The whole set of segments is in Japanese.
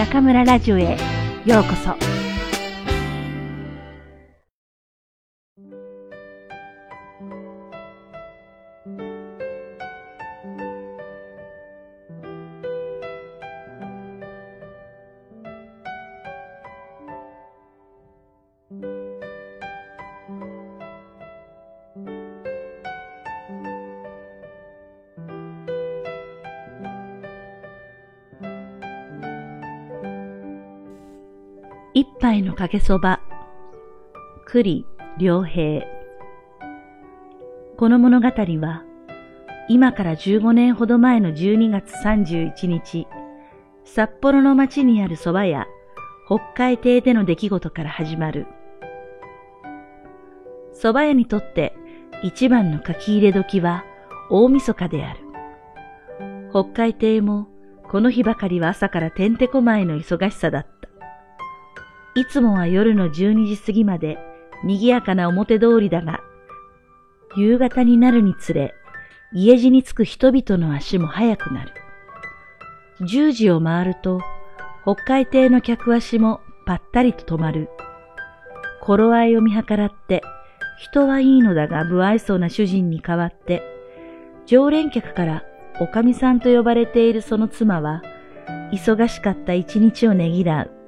中村ラジオへようこそ。かけそば、栗良平。この物語は、今から15年ほど前の12月31日、札幌の町にある蕎麦屋、北海亭での出来事から始まる。蕎麦屋にとって一番の書き入れ時は大晦日である。北海亭もこの日ばかりは朝からてんてこまいの忙しさだった。いつもは夜の12時過ぎまで賑やかな表通りだが、夕方になるにつれ、家路に着く人々の足も速くなる。10時を回ると、北海亭の客足もぱったりと止まる。頃合いを見計らって、人はいいのだが不愛想な主人に代わって、常連客からおかみさんと呼ばれているその妻は、忙しかった一日をねぎらう。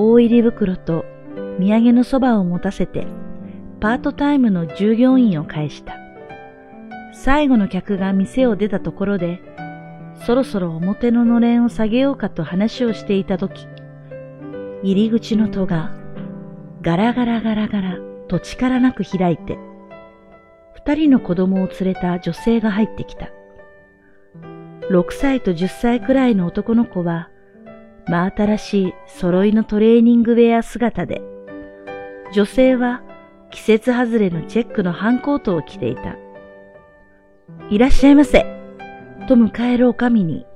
大入り袋と土産のそばを持たせて、パートタイムの従業員を返した。最後の客が店を出たところで、そろそろ表ののれんを下げようかと話をしていたとき、入り口の戸がガラガラガラガラと力なく開いて、二人の子供を連れた女性が入ってきた。六歳と十歳くらいの男の子は、真新しい揃いのトレーニングウェア姿で、女性は季節外れのチェックのハンコートを着ていた。いらっしゃいませ、と迎えるおかみに、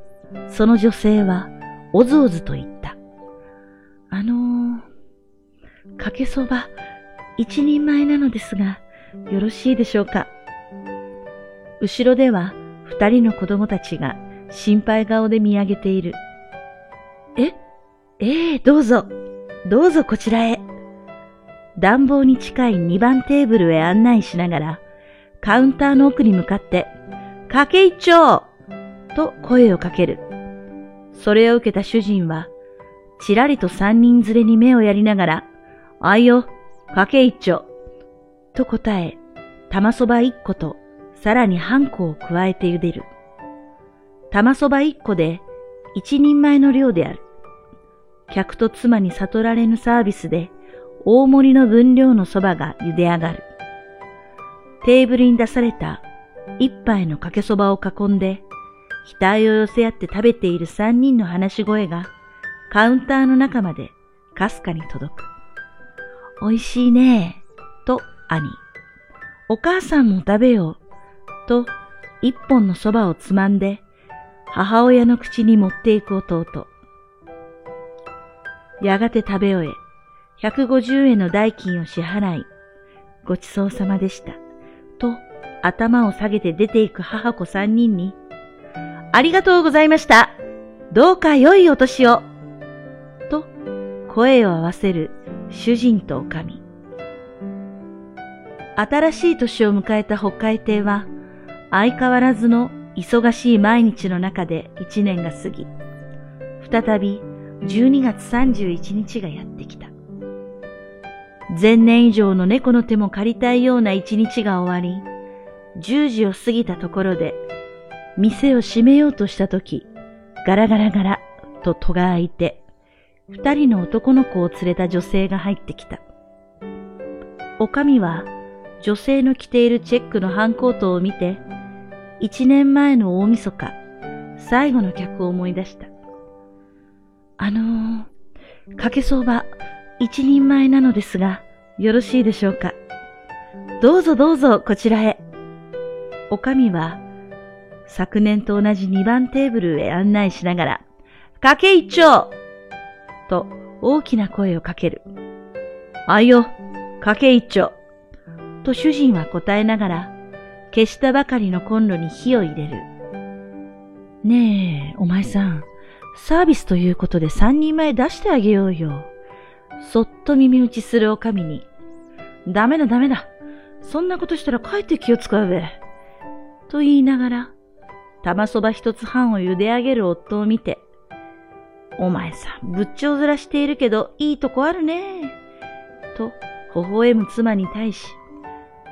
その女性はおずおずと言った。あのー、かけそば一人前なのですが、よろしいでしょうか。後ろでは二人の子供たちが心配顔で見上げている。えええどうぞ、どうぞこちらへ。暖房に近い2番テーブルへ案内しながら、カウンターの奥に向かって、かけ一丁と声をかける。それを受けた主人は、ちらりと三人連れに目をやりながら、あいよ、かけ一丁と答え、玉そば一個と、さらに半個を加えて茹でる。玉そば一個で、一人前の量である。客と妻に悟られぬサービスで、大盛りの分量のそばが茹で上がる。テーブルに出された一杯のかけそばを囲んで、額を寄せ合って食べている三人の話し声が、カウンターの中までかすかに届く。美味しいねと兄。お母さんも食べよう。と、一本のそばをつまんで、母親の口に持っていく弟。やがて食べ終え、150円の代金を支払い、ごちそうさまでした。と、頭を下げて出ていく母子三人に、ありがとうございました。どうか良いお年を。と、声を合わせる主人と女将。新しい年を迎えた北海亭は、相変わらずの忙しい毎日の中で一年が過ぎ、再び12月31日がやってきた。前年以上の猫の手も借りたいような一日が終わり、10時を過ぎたところで、店を閉めようとしたとき、ガラガラガラと戸が開いて、二人の男の子を連れた女性が入ってきた。おかみは女性の着ているチェックのハンコートを見て、一年前の大晦日、最後の客を思い出した。あのー、かけそば一人前なのですが、よろしいでしょうか？どうぞどうぞこちらへ。おかみは、昨年と同じ二番テーブルへ案内しながら、かけ一丁と大きな声をかける。あいよ、かけ一丁と主人は答えながら、消したばかりのコンロに火を入れる。ねえ、お前さん、サービスということで三人前出してあげようよ。そっと耳打ちするおかみに、ダメだダメだ。そんなことしたら帰って気を使うべ。と言いながら、玉そば一つ半を茹で上げる夫を見て、お前さん、ぶっちょうずらしているけど、いいとこあるね。と、微笑む妻に対し、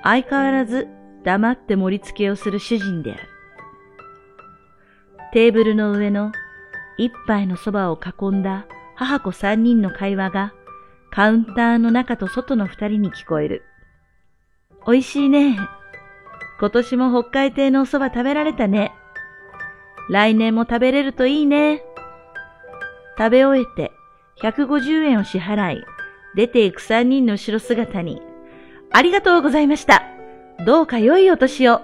相変わらず黙って盛り付けをする主人である。テーブルの上の一杯のそばを囲んだ母子三人の会話がカウンターの中と外の二人に聞こえる。美味しいね。今年も北海亭のお蕎麦食べられたね。来年も食べれるといいね。食べ終えて150円を支払い、出ていく三人の後ろ姿に、ありがとうございました。どうか良いお年を。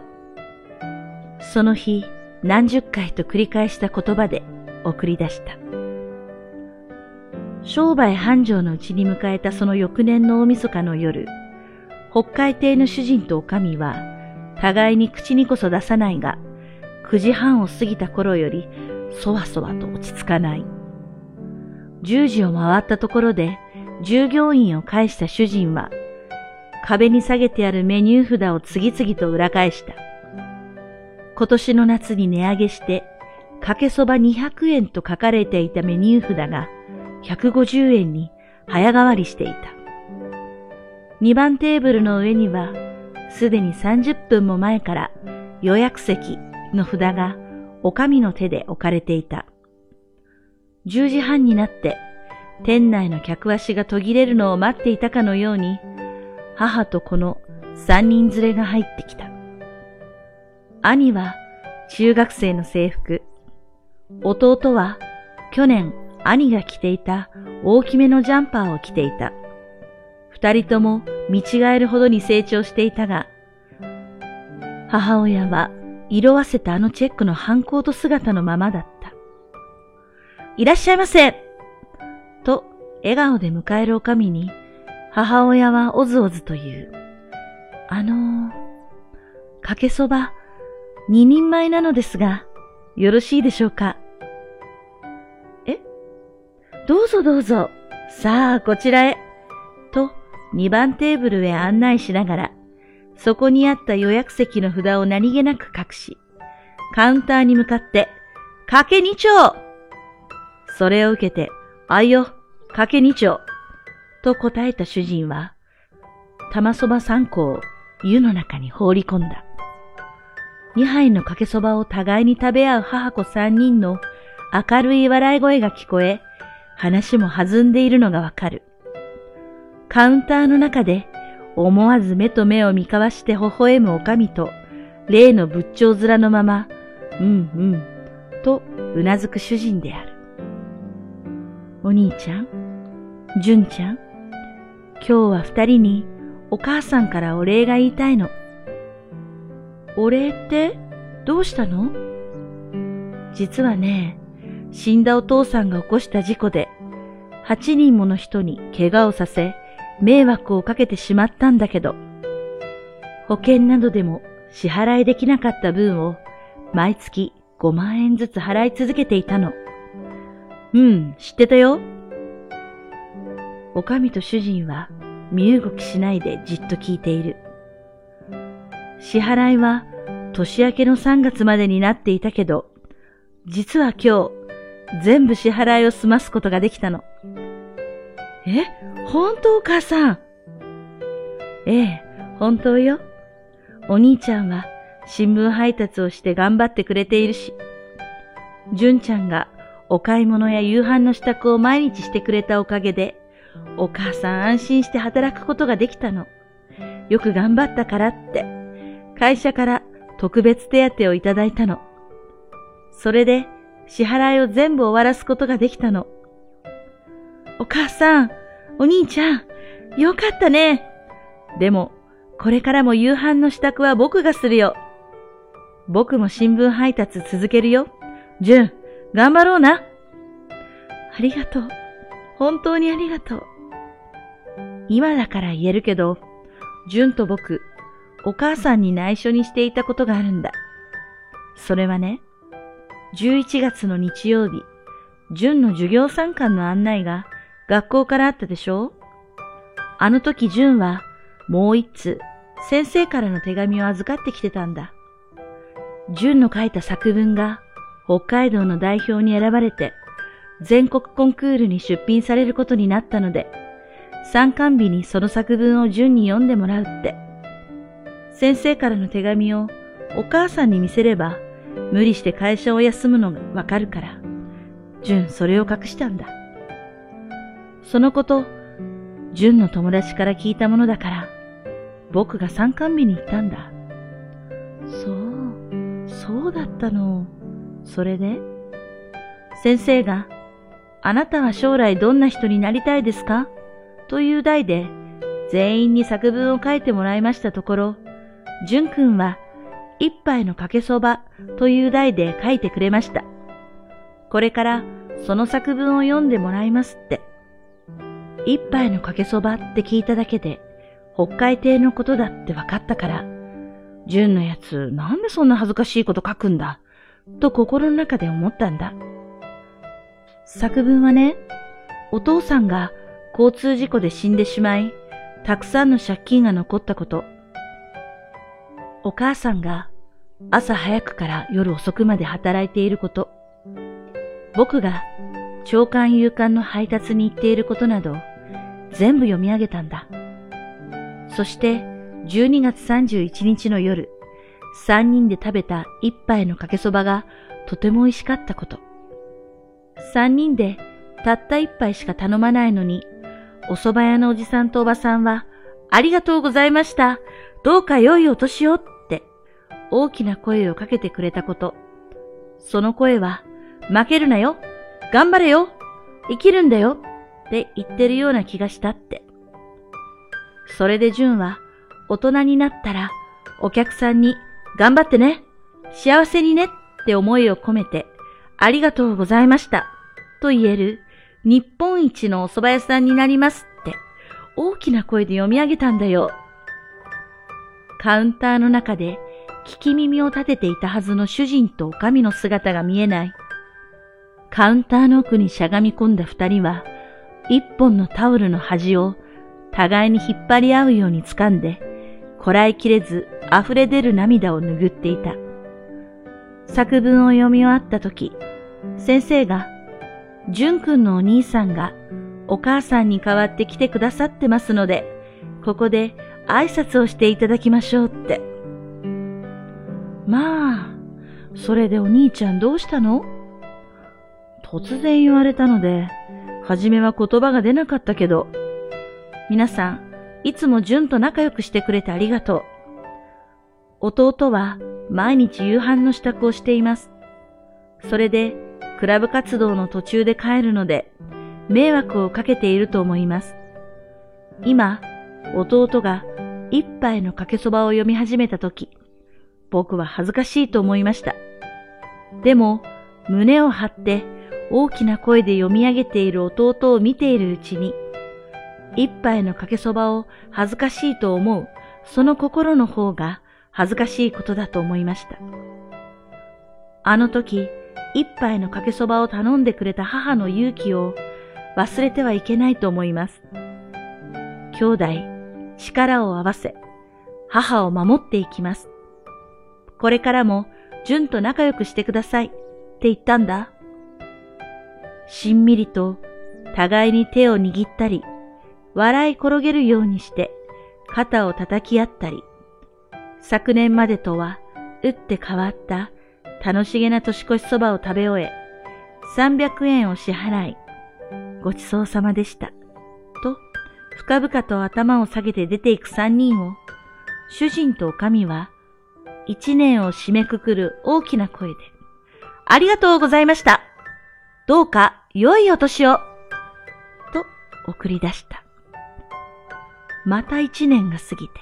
その日、何十回と繰り返した言葉で送り出した。商売繁盛のうちに迎えたその翌年の大晦日の夜、北海亭の主人と女将は、互いに口にこそ出さないが、9時半を過ぎた頃より、そわそわと落ち着かない。10時を回ったところで、従業員を返した主人は、壁に下げてあるメニュー札を次々と裏返した。今年の夏に値上げして、かけそば200円と書かれていたメニュー札が150円に早変わりしていた。2番テーブルの上には、すでに30分も前から予約席の札がお上の手で置かれていた。10時半になって店内の客足が途切れるのを待っていたかのように、母と子の三人連れが入ってきた。兄は中学生の制服、弟は去年兄が着ていた大きめのジャンパーを着ていた。二人とも見違えるほどに成長していたが、母親は色あせたあのチェックのハンコート姿のままだった。いらっしゃいませと笑顔で迎えるおかみに、母親はおずおずと言う。あのー、かけそば、二人前なのですが、よろしいでしょうか？え？どうぞどうぞ。さあ、こちらへ。と、二番テーブルへ案内しながら、そこにあった予約席の札を何気なく隠し、カウンターに向かって、かけ二丁それを受けて、あいよ、かけ二丁と答えた主人は、玉そば三個を湯の中に放り込んだ。二杯のかけそばを互いに食べ合う母子三人の明るい笑い声が聞こえ、話も弾んでいるのがわかる。カウンターの中で思わず目と目を見交わして微笑むおかみと、例の仏頂面のまま、うんうん、とうなずく主人である。お兄ちゃん、純ちゃん、今日は二人にお母さんからお礼が言いたいの。お礼って？どうしたの？実はね、死んだお父さんが起こした事故で、八人もの人に怪我をさせ、迷惑をかけてしまったんだけど、保険などでも支払いできなかった分を毎月5万円ずつ払い続けていたの。うん、知ってたよ。おかみと主人は身動きしないでじっと聞いている。支払いは年明けの3月までになっていたけど、実は今日全部支払いを済ますことができたの。え本当お母さん？ええ、本当よ。お兄ちゃんは新聞配達をして頑張ってくれているし、純ちゃんがお買い物や夕飯の支度を毎日してくれたおかげで、お母さん安心して働くことができたの。よく頑張ったからって、会社から特別手当をいただいたの。それで支払いを全部終わらすことができたの。お母さん、お兄ちゃん、よかったね。でも、これからも夕飯の支度は僕がするよ。僕も新聞配達続けるよ。純、頑張ろうな。ありがとう。本当にありがとう。今だから言えるけど、純と僕、お母さんに内緒にしていたことがあるんだ。それはね、11月の日曜日、純の授業参観の案内が学校からあったでしょ？あの時純はもう一通先生からの手紙を預かってきてたんだ。純の書いた作文が北海道の代表に選ばれて全国コンクールに出品されることになったので、参観日にその作文を純に読んでもらうって。先生からの手紙をお母さんに見せれば無理して会社を休むのがわかるから、純それを隠したんだ。そのこと、純の友達から聞いたものだから、僕が参観日に行ったんだ。そう、そうだったの。それで先生が、あなたは将来どんな人になりたいですか？という題で、全員に作文を書いてもらいましたところ、淳くんは、一杯のかけそばという題で書いてくれました。これからその作文を読んでもらいますって。一杯のかけそばって聞いただけで、北海亭のことだって分かったから、純のやつなんでそんな恥ずかしいこと書くんだ、と心の中で思ったんだ。作文はね、お父さんが交通事故で死んでしまい、たくさんの借金が残ったこと。お母さんが朝早くから夜遅くまで働いていること。僕が長官夕刊の配達に行っていることなど、全部読み上げたんだ。そして12月31日の夜、三人で食べた一杯のかけそばがとても美味しかったこと。三人でたった一杯しか頼まないのに、お蕎麦屋のおじさんとおばさんは、ありがとうございました。どうか良いお年を大きな声をかけてくれたこと。その声は、負けるなよ頑張れよ生きるんだよって言ってるような気がしたって。それで純は大人になったらお客さんに頑張ってね幸せにねって思いを込めてありがとうございましたと言える日本一のお蕎麦屋さんになりますって大きな声で読み上げたんだよ。カウンターの中で聞き耳を立てていたはずの主人と女将の姿が見えない。カウンターの奥にしゃがみ込んだ二人は一本のタオルの端を互いに引っ張り合うように掴んで、こらえきれず溢れ出る涙を拭っていた。作文を読み終わった時、先生が、淳くんのお兄さんがお母さんに代わって来てくださってますので、ここで挨拶をしていただきましょうって。まあ、それでお兄ちゃんどうしたの？突然言われたので、はじめは言葉が出なかったけど、皆さん、いつも純と仲良くしてくれてありがとう。弟は毎日夕飯の支度をしています。それで、クラブ活動の途中で帰るので、迷惑をかけていると思います。今、弟が一杯のかけそばを読み始めたとき、僕は恥ずかしいと思いました。でも、胸を張って大きな声で読み上げている弟を見ているうちに、一杯のかけそばを恥ずかしいと思う、その心の方が恥ずかしいことだと思いました。あの時、一杯のかけそばを頼んでくれた母の勇気を忘れてはいけないと思います。兄弟、力を合わせ、母を守っていきます。これからも、純と仲良くしてくださいって言ったんだ。しんみりと互いに手を握ったり、笑い転げるようにして肩を叩き合ったり、昨年までとは打って変わった楽しげな年越しそばを食べ終え、300円を支払い、ごちそうさまでした。と、深々と頭を下げて出ていく三人を、主人と女将は、一年を締めくくる大きな声で、ありがとうございましたどうか良いお年をと送り出した。また一年が過ぎて、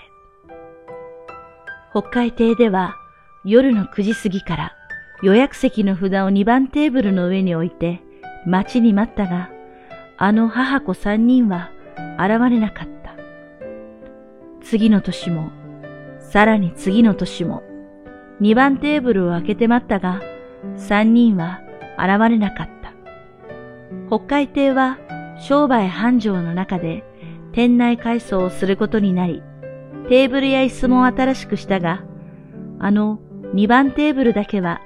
北海亭では夜の9時過ぎから予約席の札を2番テーブルの上に置いて待ちに待ったが、あの母子三人は現れなかった。次の年も、さらに次の年も、2番テーブルを開けて待ったが、三人は現れなかった。北海亭は商売繁盛の中で店内改装をすることになり、テーブルや椅子も新しくしたが、あの2番テーブルだけは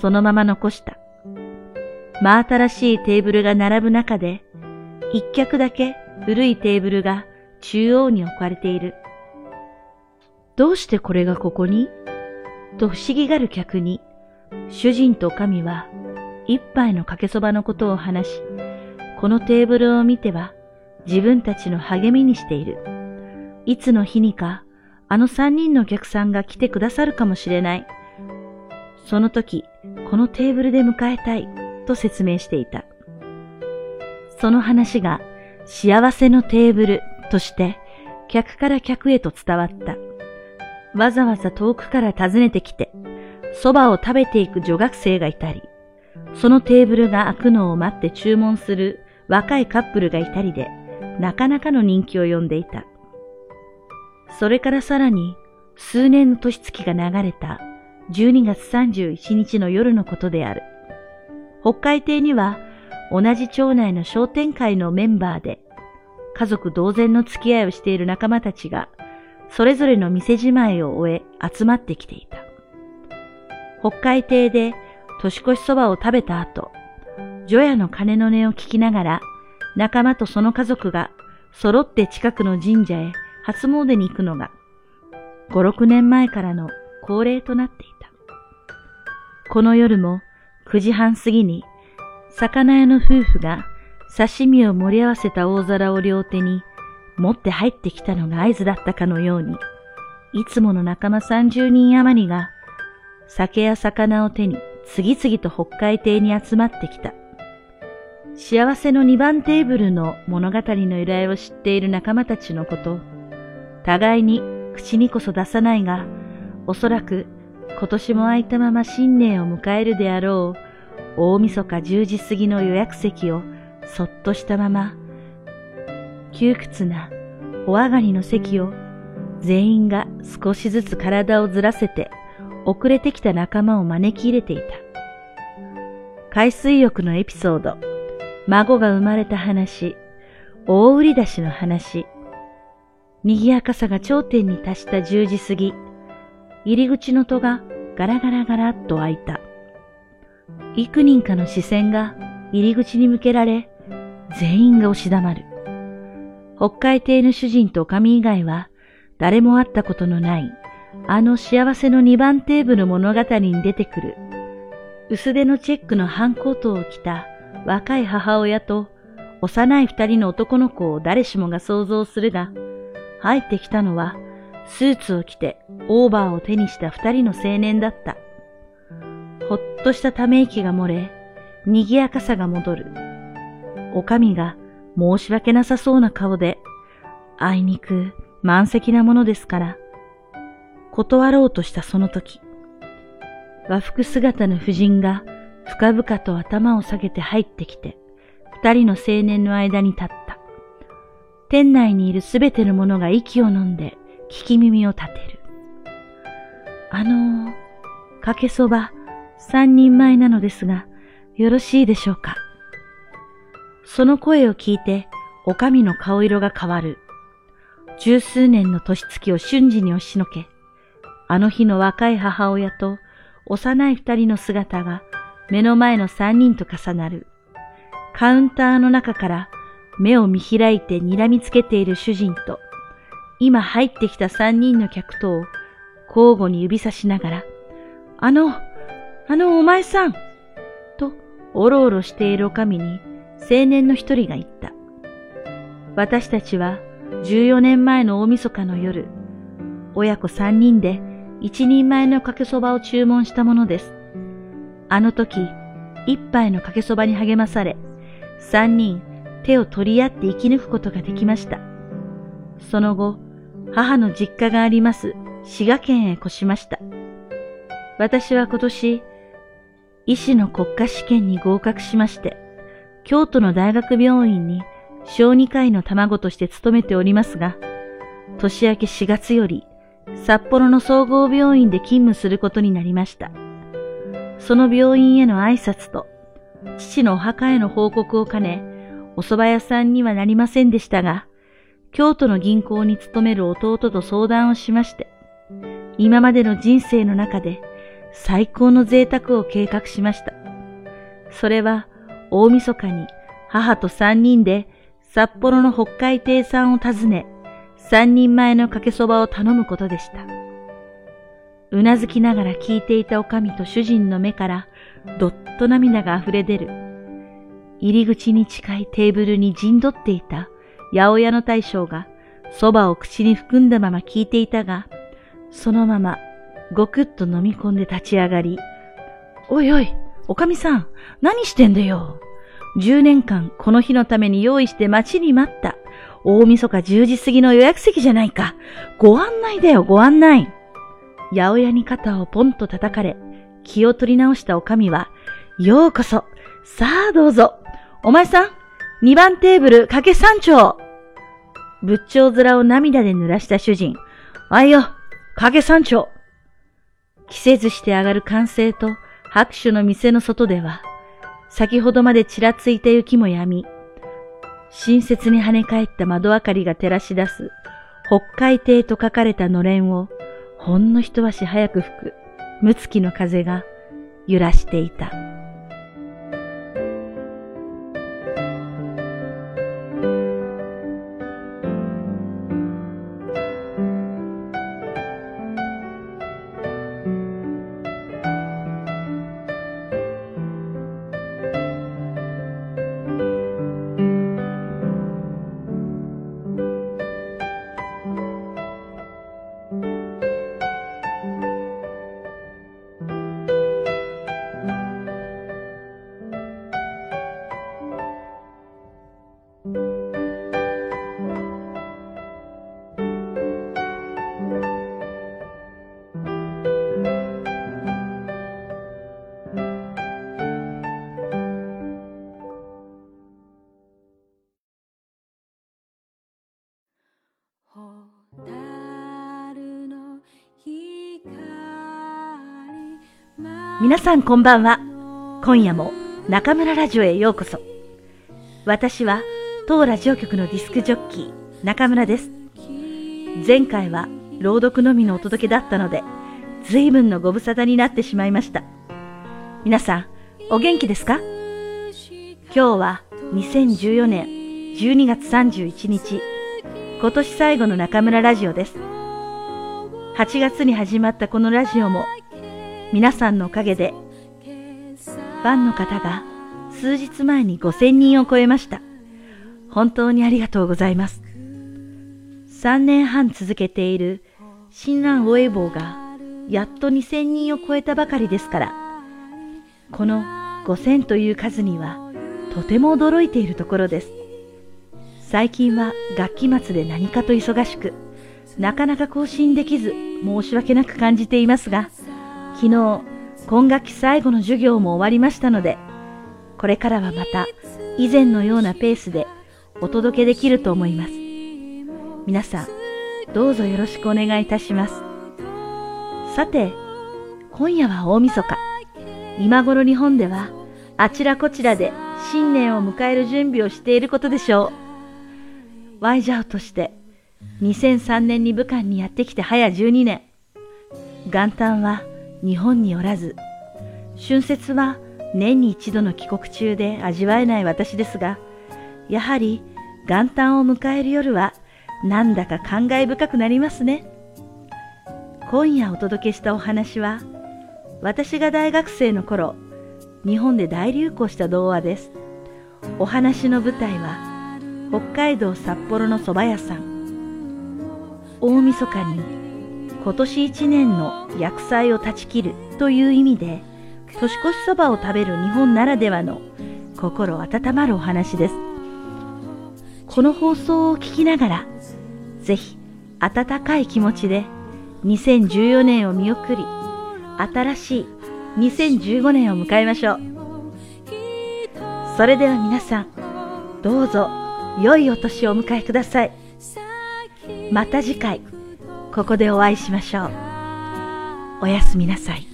そのまま残した。真新しいテーブルが並ぶ中で、一脚だけ古いテーブルが中央に置かれている。どうしてこれがここに？と不思議がる客に、主人と神は一杯のかけそばのことを話し、このテーブルを見ては自分たちの励みにしている。いつの日にか、あの三人のお客さんが来てくださるかもしれない。その時、このテーブルで迎えたい、と説明していた。その話が幸せのテーブルとして客から客へと伝わった。わざわざ遠くから訪ねてきて、蕎麦を食べていく女学生がいたり、そのテーブルが開くのを待って注文する若いカップルがいたりで、なかなかの人気を呼んでいた。それからさらに数年の年月が流れた12月31日の夜のことである。北海亭には同じ町内の商店会のメンバーで家族同然の付き合いをしている仲間たちがそれぞれの店じまいを終え集まってきていた。北海亭で年越しそばを食べた後、除夜の鐘の音を聞きながら仲間とその家族が揃って近くの神社へ初詣に行くのが5、6年前からの恒例となっていた。この夜も9時半過ぎに魚屋の夫婦が刺身を盛り合わせた大皿を両手に持って入ってきたのが合図だったかのように、いつもの仲間30人余りが酒や魚を手に次々と北海亭に集まってきた。幸せの2番テーブルの物語の由来を知っている仲間たちのこと、互いに口にこそ出さないが、おそらく今年も空いたまま新年を迎えるであろう、大晦日10時過ぎの予約席をそっとしたまま、窮屈なお上がりの席を全員が少しずつ体をずらせて遅れてきた仲間を招き入れていた。海水浴のエピソード、孫が生まれた話、大売り出しの話、賑やかさが頂点に達した10時過ぎ、入り口の戸がガラガラガラっと開いた。幾人かの視線が入り口に向けられ、全員が押し黙る。北海亭の主人と神以外は誰も会ったことのないあの幸せの2番テーブル物語に出てくる薄手のチェックのハンコートを着た若い母親と幼い二人の男の子を誰しもが想像するが、入ってきたのはスーツを着てオーバーを手にした二人の青年だった。ほっとしたため息が漏れ、賑やかさが戻る。おかみが申し訳なさそうな顔で、あいにく満席なものですから、断ろうとしたその時、和服姿の婦人が深々と頭を下げて入ってきて、二人の青年の間に立った。店内にいるすべての者が息を飲んで聞き耳を立てる。あのー、かけそば三人前なのですが、よろしいでしょうか。その声を聞いて、おかみの顔色が変わる。十数年の年月を瞬時に押しのけ、あの日の若い母親と幼い二人の姿が目の前の三人と重なる。カウンターの中から目を見開いて睨みつけている主人と、今入ってきた三人の客とを交互に指さしながら、あの、あのお前さんとおろおろしているおかみに青年の一人が言った。私たちは14年前の大晦日の夜、親子三人で一人前のかけそばを注文したものです。あの時、一杯のかけそばに励まされ、三人手を取り合って生き抜くことができました。その後、母の実家があります滋賀県へ越しました。私は今年、医師の国家試験に合格しまして、京都の大学病院に小児科医の卵として勤めておりますが、年明け4月より札幌の総合病院で勤務することになりました。その病院への挨拶と、父のお墓への報告を兼ね、お蕎麦屋さんにはなりませんでしたが、京都の銀行に勤める弟と相談をしまして、今までの人生の中で最高の贅沢を計画しました。それは大晦日に母と三人で札幌の北海亭さんを訪ね、三人前のかけそばを頼むことでした。うなずきながら聞いていたおかみと主人の目からどっと涙が溢れ出る。入り口に近いテーブルに陣取っていた八百屋の大将が蕎麦を口に含んだまま聞いていたが、そのままごくっと飲み込んで立ち上がり、おいおい、おかみさん、何してんだよ。10年間この日のために用意して待ちに待った。大晦日10時過ぎの予約席じゃないか。ご案内だよ、ご案内。八百屋に肩をポンと叩かれ、気を取り直したおかみは、ようこそ。さあどうぞ。お前さん、2番テーブル掛け三丁。仏頂面を涙で濡らした主人。あいよ、掛け三丁。着せずして上がる歓声と拍手の店の外では、先ほどまでちらついた雪もやみ、親切に跳ね返った窓明かりが照らし出す、北海亭と書かれたのれんを、ほんの一足早く吹く、むつきの風が揺らしていた。皆さんこんばんは。今夜も中村ラジオへようこそ。私は当ラジオ局のディスクジョッキー中村です。前回は朗読のみのお届けだったので、随分のご無沙汰になってしまいました。皆さん、お元気ですか？今日は2014年12月31日、今年最後の中村ラジオです。8月に始まったこのラジオも皆さんのおかげで、ファンの方が数日前に5000人を超えました。本当にありがとうございます。3年半続けている新蘭ウェイボーがやっと2000人を超えたばかりですから、この5000という数にはとても驚いているところです。最近は楽器末で何かと忙しく、なかなか更新できず申し訳なく感じていますが、昨日、今学期最後の授業も終わりましたので、これからはまた以前のようなペースでお届けできると思います。皆さん、どうぞよろしくお願いいたします。さて、今夜は大晦日。今頃日本ではあちらこちらで新年を迎える準備をしていることでしょう。ワイジャオとして2003年に武漢にやってきて早12年。元旦は日本におらず、春節は年に一度の帰国中で味わえない私ですが、やはり元旦を迎える夜はなんだか感慨深くなりますね。今夜お届けしたお話は、私が大学生の頃、日本で大流行した童話です。お話の舞台は、北海道札幌の蕎麦屋さん。大晦日に今年一年の薬剤を断ち切るという意味で、年越しそばを食べる日本ならではの心温まるお話です。この放送を聞きながら、ぜひ温かい気持ちで2014年を見送り、新しい2015年を迎えましょう。それでは皆さん、どうぞ良いお年をお迎えください。また次回。ここでお会いしましょう。おやすみなさい。